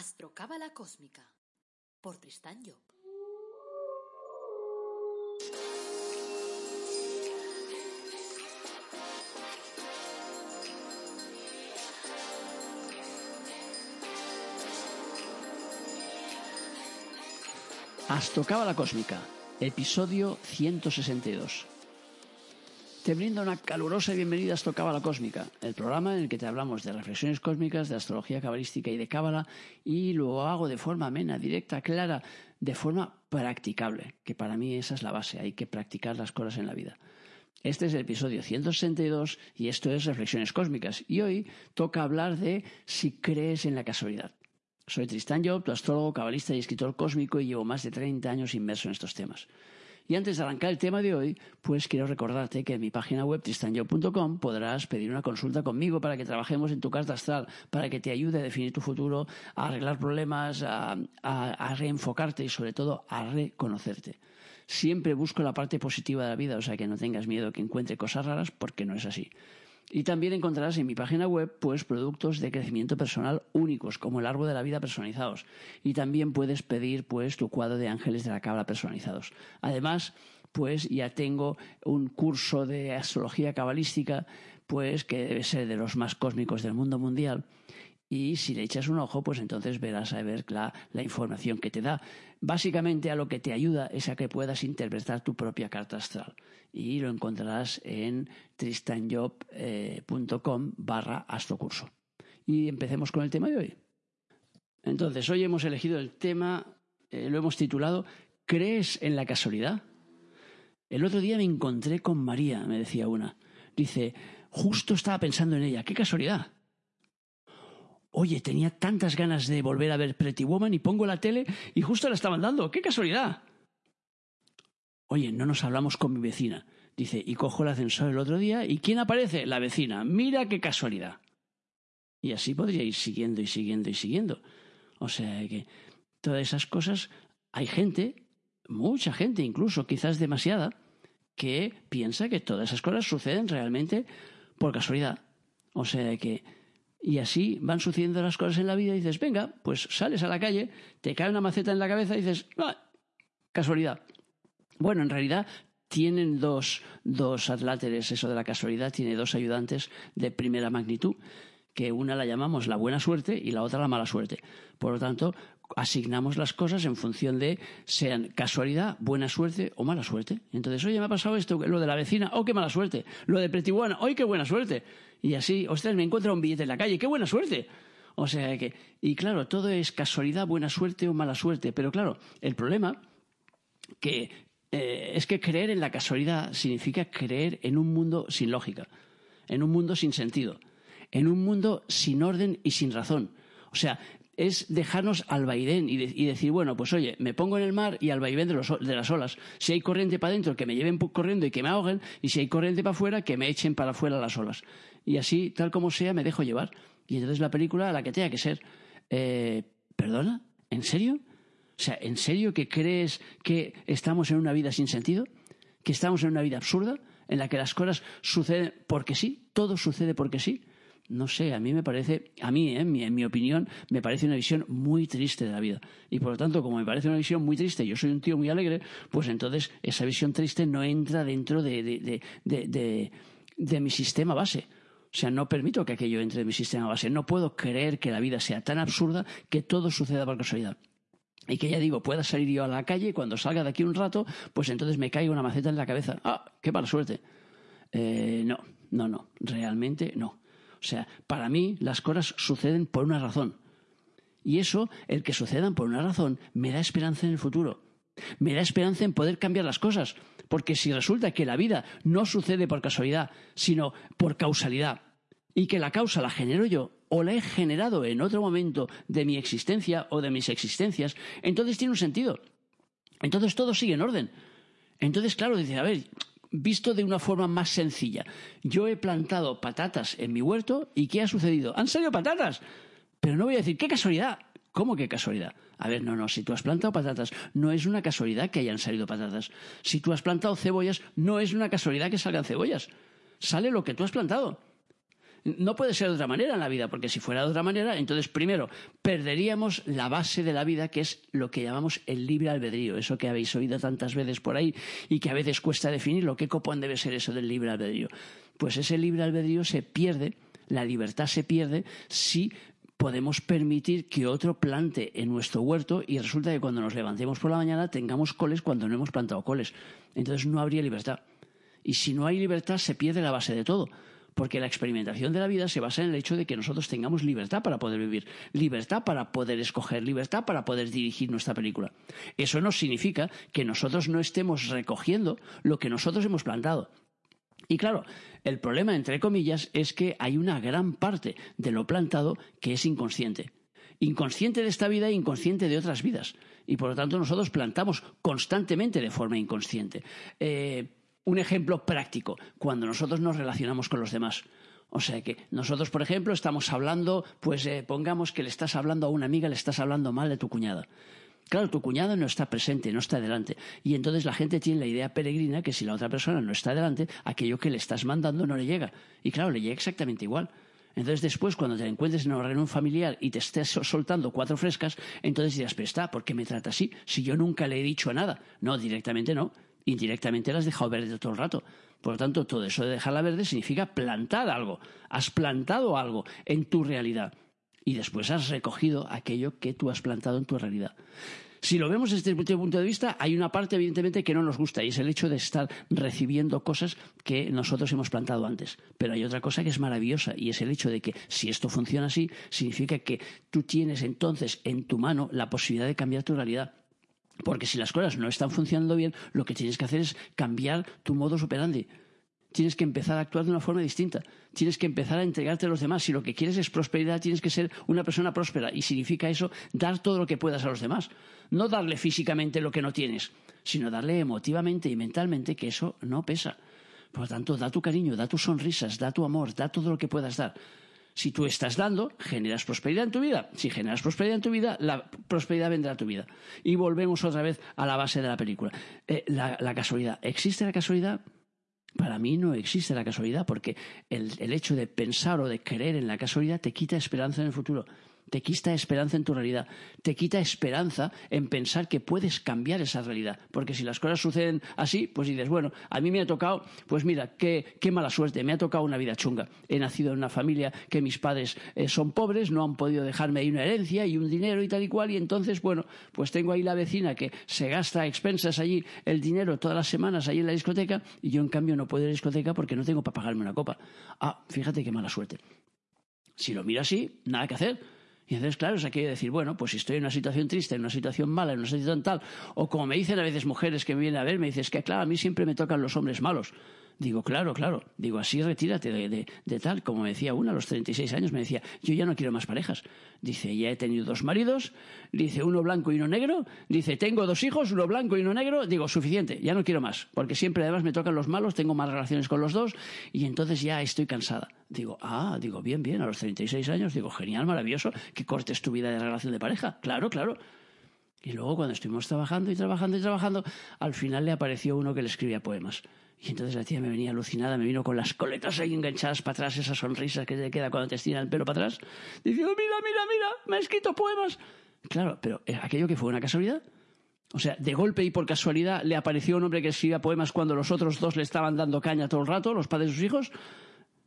Astrocábala Cósmica por Tristán Job. Astrocábala Cósmica, episodio 162. Te brindo una calurosa bienvenida a Astrocábala Cósmica, el programa en el que te hablamos de reflexiones cósmicas, de astrología cabalística y de cábala, y lo hago de forma amena, directa, clara, de forma practicable, que para mí esa es la base, hay que practicar las cosas en la vida. Este es el episodio 162 y esto es Reflexiones Cósmicas. Y hoy toca hablar de si crees en la casualidad. Soy Tristán Job, tu astrólogo, cabalista y escritor cósmico y llevo más de 30 años inmerso en estos temas. Y antes de arrancar el tema de hoy, pues quiero recordarte que en mi página web tristanjob.com podrás pedir una consulta conmigo para que trabajemos en tu carta astral, para que te ayude a definir tu futuro, a arreglar problemas, a, a, a reenfocarte y sobre todo a reconocerte. Siempre busco la parte positiva de la vida, o sea que no tengas miedo que encuentre cosas raras porque no es así. Y también encontrarás en mi página web pues productos de crecimiento personal únicos, como el árbol de la vida personalizados. Y también puedes pedir pues tu cuadro de ángeles de la cabra personalizados. Además, pues ya tengo un curso de astrología cabalística, pues que debe ser de los más cósmicos del mundo mundial. Y si le echas un ojo, pues entonces verás a ver la, la, información que te da. Básicamente a lo que te ayuda es a que puedas interpretar tu propia carta astral. Y lo encontrarás en tristanjob.com barra astrocurso. Y empecemos con el tema de hoy. Entonces, hoy hemos elegido el tema, eh, lo hemos titulado ¿Crees en la casualidad? El otro día me encontré con María, me decía una. Dice, justo estaba pensando en ella, qué casualidad. Oye, tenía tantas ganas de volver a ver Pretty Woman y pongo la tele y justo la estaban dando. ¡Qué casualidad! Oye, no nos hablamos con mi vecina. Dice, y cojo el ascensor el otro día y ¿quién aparece? La vecina. Mira qué casualidad. Y así podría ir siguiendo y siguiendo y siguiendo. O sea que todas esas cosas, hay gente, mucha gente incluso, quizás demasiada, que piensa que todas esas cosas suceden realmente por casualidad. O sea que y así van sucediendo las cosas en la vida y dices, venga, pues sales a la calle, te cae una maceta en la cabeza y dices, ah, casualidad. Bueno, en realidad tienen dos, dos atláteres, eso de la casualidad, tiene dos ayudantes de primera magnitud, que una la llamamos la buena suerte y la otra la mala suerte. Por lo tanto, asignamos las cosas en función de sean casualidad, buena suerte o mala suerte. Entonces, oye, me ha pasado esto, lo de la vecina, oh, qué mala suerte. Lo de Pretiguana, hoy qué buena suerte. Y así, ostras, me encuentro un billete en la calle, qué buena suerte. O sea que, y claro, todo es casualidad, buena suerte o mala suerte. Pero claro, el problema que eh, es que creer en la casualidad significa creer en un mundo sin lógica, en un mundo sin sentido, en un mundo sin orden y sin razón. O sea, es dejarnos al vaivén y, de, y, decir, bueno, pues oye, me pongo en el mar y al vaivén de, los, de las olas. Si hay corriente para adentro, que me lleven corriendo y que me ahoguen, y si hay corriente para afuera, que me echen para afuera las olas. Y así, tal como sea, me dejo llevar. Y entonces la película, la que tenga que ser. Eh, ¿Perdona? ¿En serio? O sea, ¿en serio que crees que estamos en una vida sin sentido? ¿Que estamos en una vida absurda? ¿En la que las cosas suceden porque sí? ¿Todo sucede porque sí? No sé, a mí me parece, a mí, ¿eh? en, mi, opinión, me parece una visión muy triste de la vida. Y por lo tanto, como me parece una visión muy triste, yo soy un tío muy alegre, pues entonces esa visión triste no entra dentro de, de, de, de, de mi sistema base. O sea, no permito que aquello entre en mi sistema base. No puedo creer que la vida sea tan absurda que todo suceda por casualidad. Y que ya digo, pueda salir yo a la calle y cuando salga de aquí un rato, pues entonces me caiga una maceta en la cabeza. ¡Ah! ¡Qué mala suerte! Eh, no, no, no. Realmente no. O sea, para mí las cosas suceden por una razón. Y eso, el que sucedan por una razón, me da esperanza en el futuro. Me da esperanza en poder cambiar las cosas. Porque si resulta que la vida no sucede por casualidad, sino por causalidad, y que la causa la genero yo, o la he generado en otro momento de mi existencia o de mis existencias, entonces tiene un sentido. Entonces todo sigue en orden. Entonces, claro, dice, a ver, visto de una forma más sencilla. Yo he plantado patatas en mi huerto y ¿qué ha sucedido? Han salido patatas. Pero no voy a decir, qué casualidad. ¿Cómo que casualidad? A ver, no, no, si tú has plantado patatas, no es una casualidad que hayan salido patatas. Si tú has plantado cebollas, no es una casualidad que salgan cebollas. Sale lo que tú has plantado. No puede ser de otra manera en la vida, porque si fuera de otra manera, entonces primero perderíamos la base de la vida, que es lo que llamamos el libre albedrío, eso que habéis oído tantas veces por ahí y que a veces cuesta definirlo. ¿Qué copón debe ser eso del libre albedrío? Pues ese libre albedrío se pierde, la libertad se pierde si podemos permitir que otro plante en nuestro huerto y resulta que cuando nos levantemos por la mañana tengamos coles cuando no hemos plantado coles. Entonces no habría libertad. Y si no hay libertad se pierde la base de todo porque la experimentación de la vida se basa en el hecho de que nosotros tengamos libertad para poder vivir, libertad para poder escoger, libertad para poder dirigir nuestra película. Eso no significa que nosotros no estemos recogiendo lo que nosotros hemos plantado. Y claro, el problema, entre comillas, es que hay una gran parte de lo plantado que es inconsciente. Inconsciente de esta vida e inconsciente de otras vidas. Y por lo tanto nosotros plantamos constantemente de forma inconsciente. Eh, un ejemplo práctico, cuando nosotros nos relacionamos con los demás. O sea que nosotros, por ejemplo, estamos hablando, pues eh, pongamos que le estás hablando a una amiga, le estás hablando mal de tu cuñada. Claro, tu cuñada no está presente, no está delante. Y entonces la gente tiene la idea peregrina que si la otra persona no está delante, aquello que le estás mandando no le llega. Y claro, le llega exactamente igual. Entonces después, cuando te encuentres en una reunión familiar y te estés soltando cuatro frescas, entonces dirás, pero está, ¿por qué me trata así? Si yo nunca le he dicho nada. No, directamente no indirectamente la has dejado verde todo el rato. Por lo tanto, todo eso de dejarla verde significa plantar algo. Has plantado algo en tu realidad y después has recogido aquello que tú has plantado en tu realidad. Si lo vemos desde este punto de vista, hay una parte evidentemente que no nos gusta y es el hecho de estar recibiendo cosas que nosotros hemos plantado antes. Pero hay otra cosa que es maravillosa y es el hecho de que si esto funciona así, significa que tú tienes entonces en tu mano la posibilidad de cambiar tu realidad. Porque si las cosas no están funcionando bien, lo que tienes que hacer es cambiar tu modo operandi. Tienes que empezar a actuar de una forma distinta. Tienes que empezar a entregarte a los demás. Si lo que quieres es prosperidad, tienes que ser una persona próspera. Y significa eso dar todo lo que puedas a los demás. No darle físicamente lo que no tienes, sino darle emotivamente y mentalmente que eso no pesa. Por lo tanto, da tu cariño, da tus sonrisas, da tu amor, da todo lo que puedas dar. Si tú estás dando, generas prosperidad en tu vida. Si generas prosperidad en tu vida, la prosperidad vendrá a tu vida. Y volvemos otra vez a la base de la película. Eh, la, casualidad. ¿Existe la casualidad? Para mí no existe la casualidad porque el hecho de pensar o de creer en la casualidad te quita esperanza en el futuro te quita esperanza en tu realidad, te quita esperanza en pensar que puedes cambiar esa realidad. Porque si las cosas suceden así, pues dices, bueno, a mí me ha tocado, pues mira, qué, mala suerte, me ha tocado una vida chunga. He nacido en una familia que mis padres eh, son pobres, no han podido dejarme ahí una herencia y un dinero y tal y cual, y entonces, bueno, pues tengo ahí la vecina que se gasta a expensas allí el dinero todas las semanas allí en la discoteca, y yo en cambio no puedo ir a la discoteca porque no tengo para pagarme una copa. Ah, fíjate qué mala suerte. Si lo miro así, nada que hacer y entonces, claro, es aquello de decir, bueno, pues si estoy en una situación triste, en una situación mala, en una situación tal, o como me dicen a veces mujeres que me vienen a ver, me dicen, es que claro, a mí siempre me tocan los hombres malos. Digo, claro, claro. Digo, así retírate de, tal. Como me decía una a los 36 años, me decía, yo ya no quiero más parejas. Dice, ya he tenido dos maridos, dice, uno blanco y uno negro. Dice, tengo dos hijos, uno blanco y uno negro. Digo, suficiente, ya no quiero más. Porque siempre además me tocan los malos, tengo más relaciones con los dos y entonces ya estoy cansada. Digo, ah, digo, bien, bien, a los 36 años, digo, genial, maravilloso, que cortes tu vida de relación de pareja. Claro, claro. Y luego cuando estuvimos trabajando y trabajando y trabajando, al final le apareció uno que le escribía poemas. Y entonces la tía me venía alucinada, me vino con las coletas ahí enganchadas para atrás, esa sonrisa que te queda cuando te estiran el pelo para atrás, diciendo, mira, mira, mira, me ha escrito poemas. Claro, pero ¿eh, aquello que fue una casualidad. O sea, de golpe y por casualidad le apareció un hombre que escribía poemas cuando los otros dos le estaban dando caña todo el rato, los padres de sus hijos.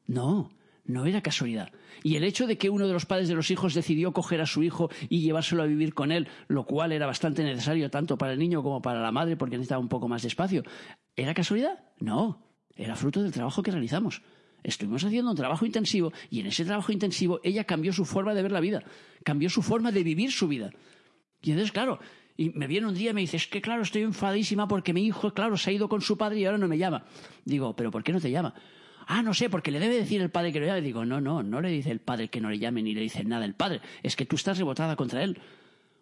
No, no era casualidad. Y el hecho de que uno de los padres de los hijos decidió coger a su hijo y llevárselo a vivir con él, lo cual era bastante necesario tanto para el niño como para la madre porque necesitaba un poco más de espacio, ¿era casualidad? No, era fruto del trabajo que realizamos. Estuvimos haciendo un trabajo intensivo y en ese trabajo intensivo ella cambió su forma de ver la vida, cambió su forma de vivir su vida. Y entonces, claro, y me viene un día y me dice, es que claro, estoy enfadísima porque mi hijo, claro, se ha ido con su padre y ahora no me llama. Digo, pero ¿por qué no te llama? Ah, no sé, porque le debe decir el padre que lo llame. Digo, no, no, no le dice el padre que no le llame ni le dice nada el padre. Es que tú estás rebotada contra él.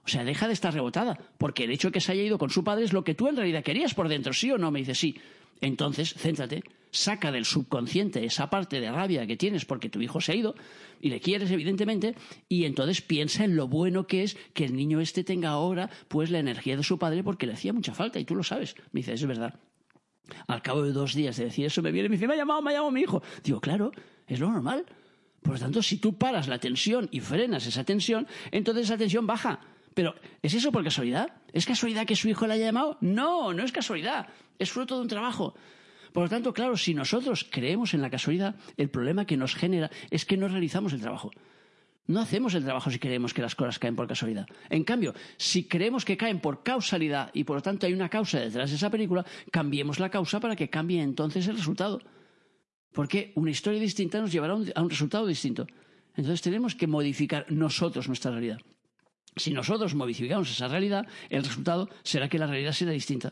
O sea, deja de estar rebotada, porque el hecho de que se haya ido con su padre es lo que tú en realidad querías por dentro, ¿sí o no? Me dice, sí. Entonces, céntrate, saca del subconsciente esa parte de rabia que tienes porque tu hijo se ha ido y le quieres, evidentemente, y entonces piensa en lo bueno que es que el niño este tenga ahora pues la energía de su padre porque le hacía mucha falta y tú lo sabes. Me dice, es verdad. Al cabo de dos días de decir eso, me viene y me dice, me ha llamado, me ha llamado mi hijo. Digo, claro, es lo normal. Por lo tanto, si tú paras la tensión y frenas esa tensión, entonces esa tensión baja. Pero, ¿es eso por casualidad? ¿Es casualidad que su hijo le haya llamado? No, no es casualidad. Es fruto de un trabajo. Por lo tanto, claro, si nosotros creemos en la casualidad, el problema que nos genera es que no realizamos el trabajo. No hacemos el trabajo si creemos que las cosas caen por casualidad. En cambio, si creemos que caen por causalidad y por lo tanto hay una causa detrás de esa película, cambiemos la causa para que cambie entonces el resultado. Porque una historia distinta nos llevará a un resultado distinto. Entonces tenemos que modificar nosotros nuestra realidad. Si nosotros modificamos esa realidad, el resultado será que la realidad será distinta.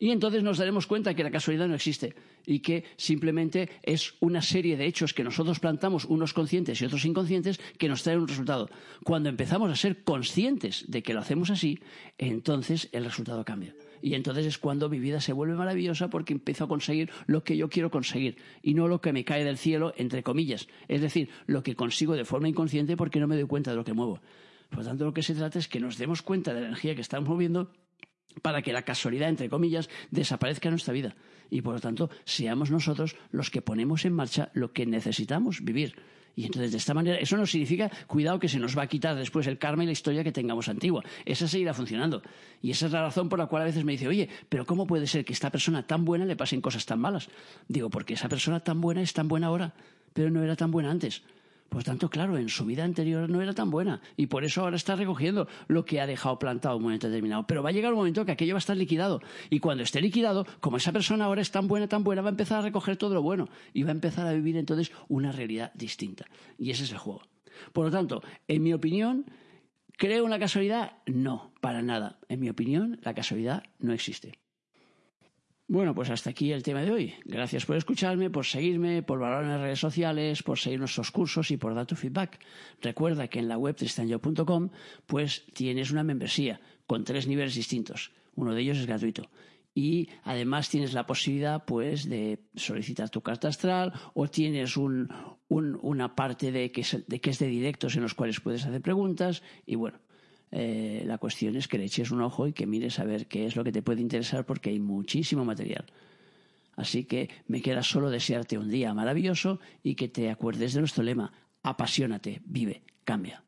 Y entonces nos daremos cuenta que la casualidad no existe y que simplemente es una serie de hechos que nosotros plantamos, unos conscientes y otros inconscientes, que nos traen un resultado. Cuando empezamos a ser conscientes de que lo hacemos así, entonces el resultado cambia. Y entonces es cuando mi vida se vuelve maravillosa porque empiezo a conseguir lo que yo quiero conseguir y no lo que me cae del cielo, entre comillas. Es decir, lo que consigo de forma inconsciente porque no me doy cuenta de lo que muevo. Por lo tanto, lo que se trata es que nos demos cuenta de la energía que estamos moviendo para que la casualidad, entre comillas, desaparezca en nuestra vida. Y por lo tanto, seamos nosotros los que ponemos en marcha lo que necesitamos vivir. Y entonces, de esta manera, eso no significa, cuidado, que se nos va a quitar después el karma y la historia que tengamos antigua. Esa seguirá funcionando. Y esa es la razón por la cual a veces me dice, oye, pero ¿cómo puede ser que esta persona tan buena le pasen cosas tan malas? Digo, porque esa persona tan buena es tan buena ahora, pero no era tan buena antes. Por tanto, claro, en su vida anterior no era tan buena y por eso ahora está recogiendo lo que ha dejado plantado en un momento determinado. Pero va a llegar un momento que aquello va a estar liquidado y cuando esté liquidado, como esa persona ahora es tan buena, tan buena, va a empezar a recoger todo lo bueno y va a empezar a vivir entonces una realidad distinta. Y ese es el juego. Por lo tanto, en mi opinión, ¿creo en la casualidad? No, para nada. En mi opinión, la casualidad no existe. Bueno, pues hasta aquí el tema de hoy. Gracias por escucharme, por seguirme, por valorar en las redes sociales, por seguir nuestros cursos y por dar tu feedback. Recuerda que en la web tristanyo.com pues tienes una membresía con tres niveles distintos. Uno de ellos es gratuito. Y además tienes la posibilidad pues de solicitar tu carta astral o tienes una parte de que, es, de que es de directos en los cuales puedes hacer preguntas y bueno, eh, la cuestión es que le eches un ojo y que mires a ver qué es lo que te puede interesar porque hay muchísimo material. Así que me queda solo desearte un día maravilloso y que te acuerdes de nuestro lema, apasionate, vive, cambia.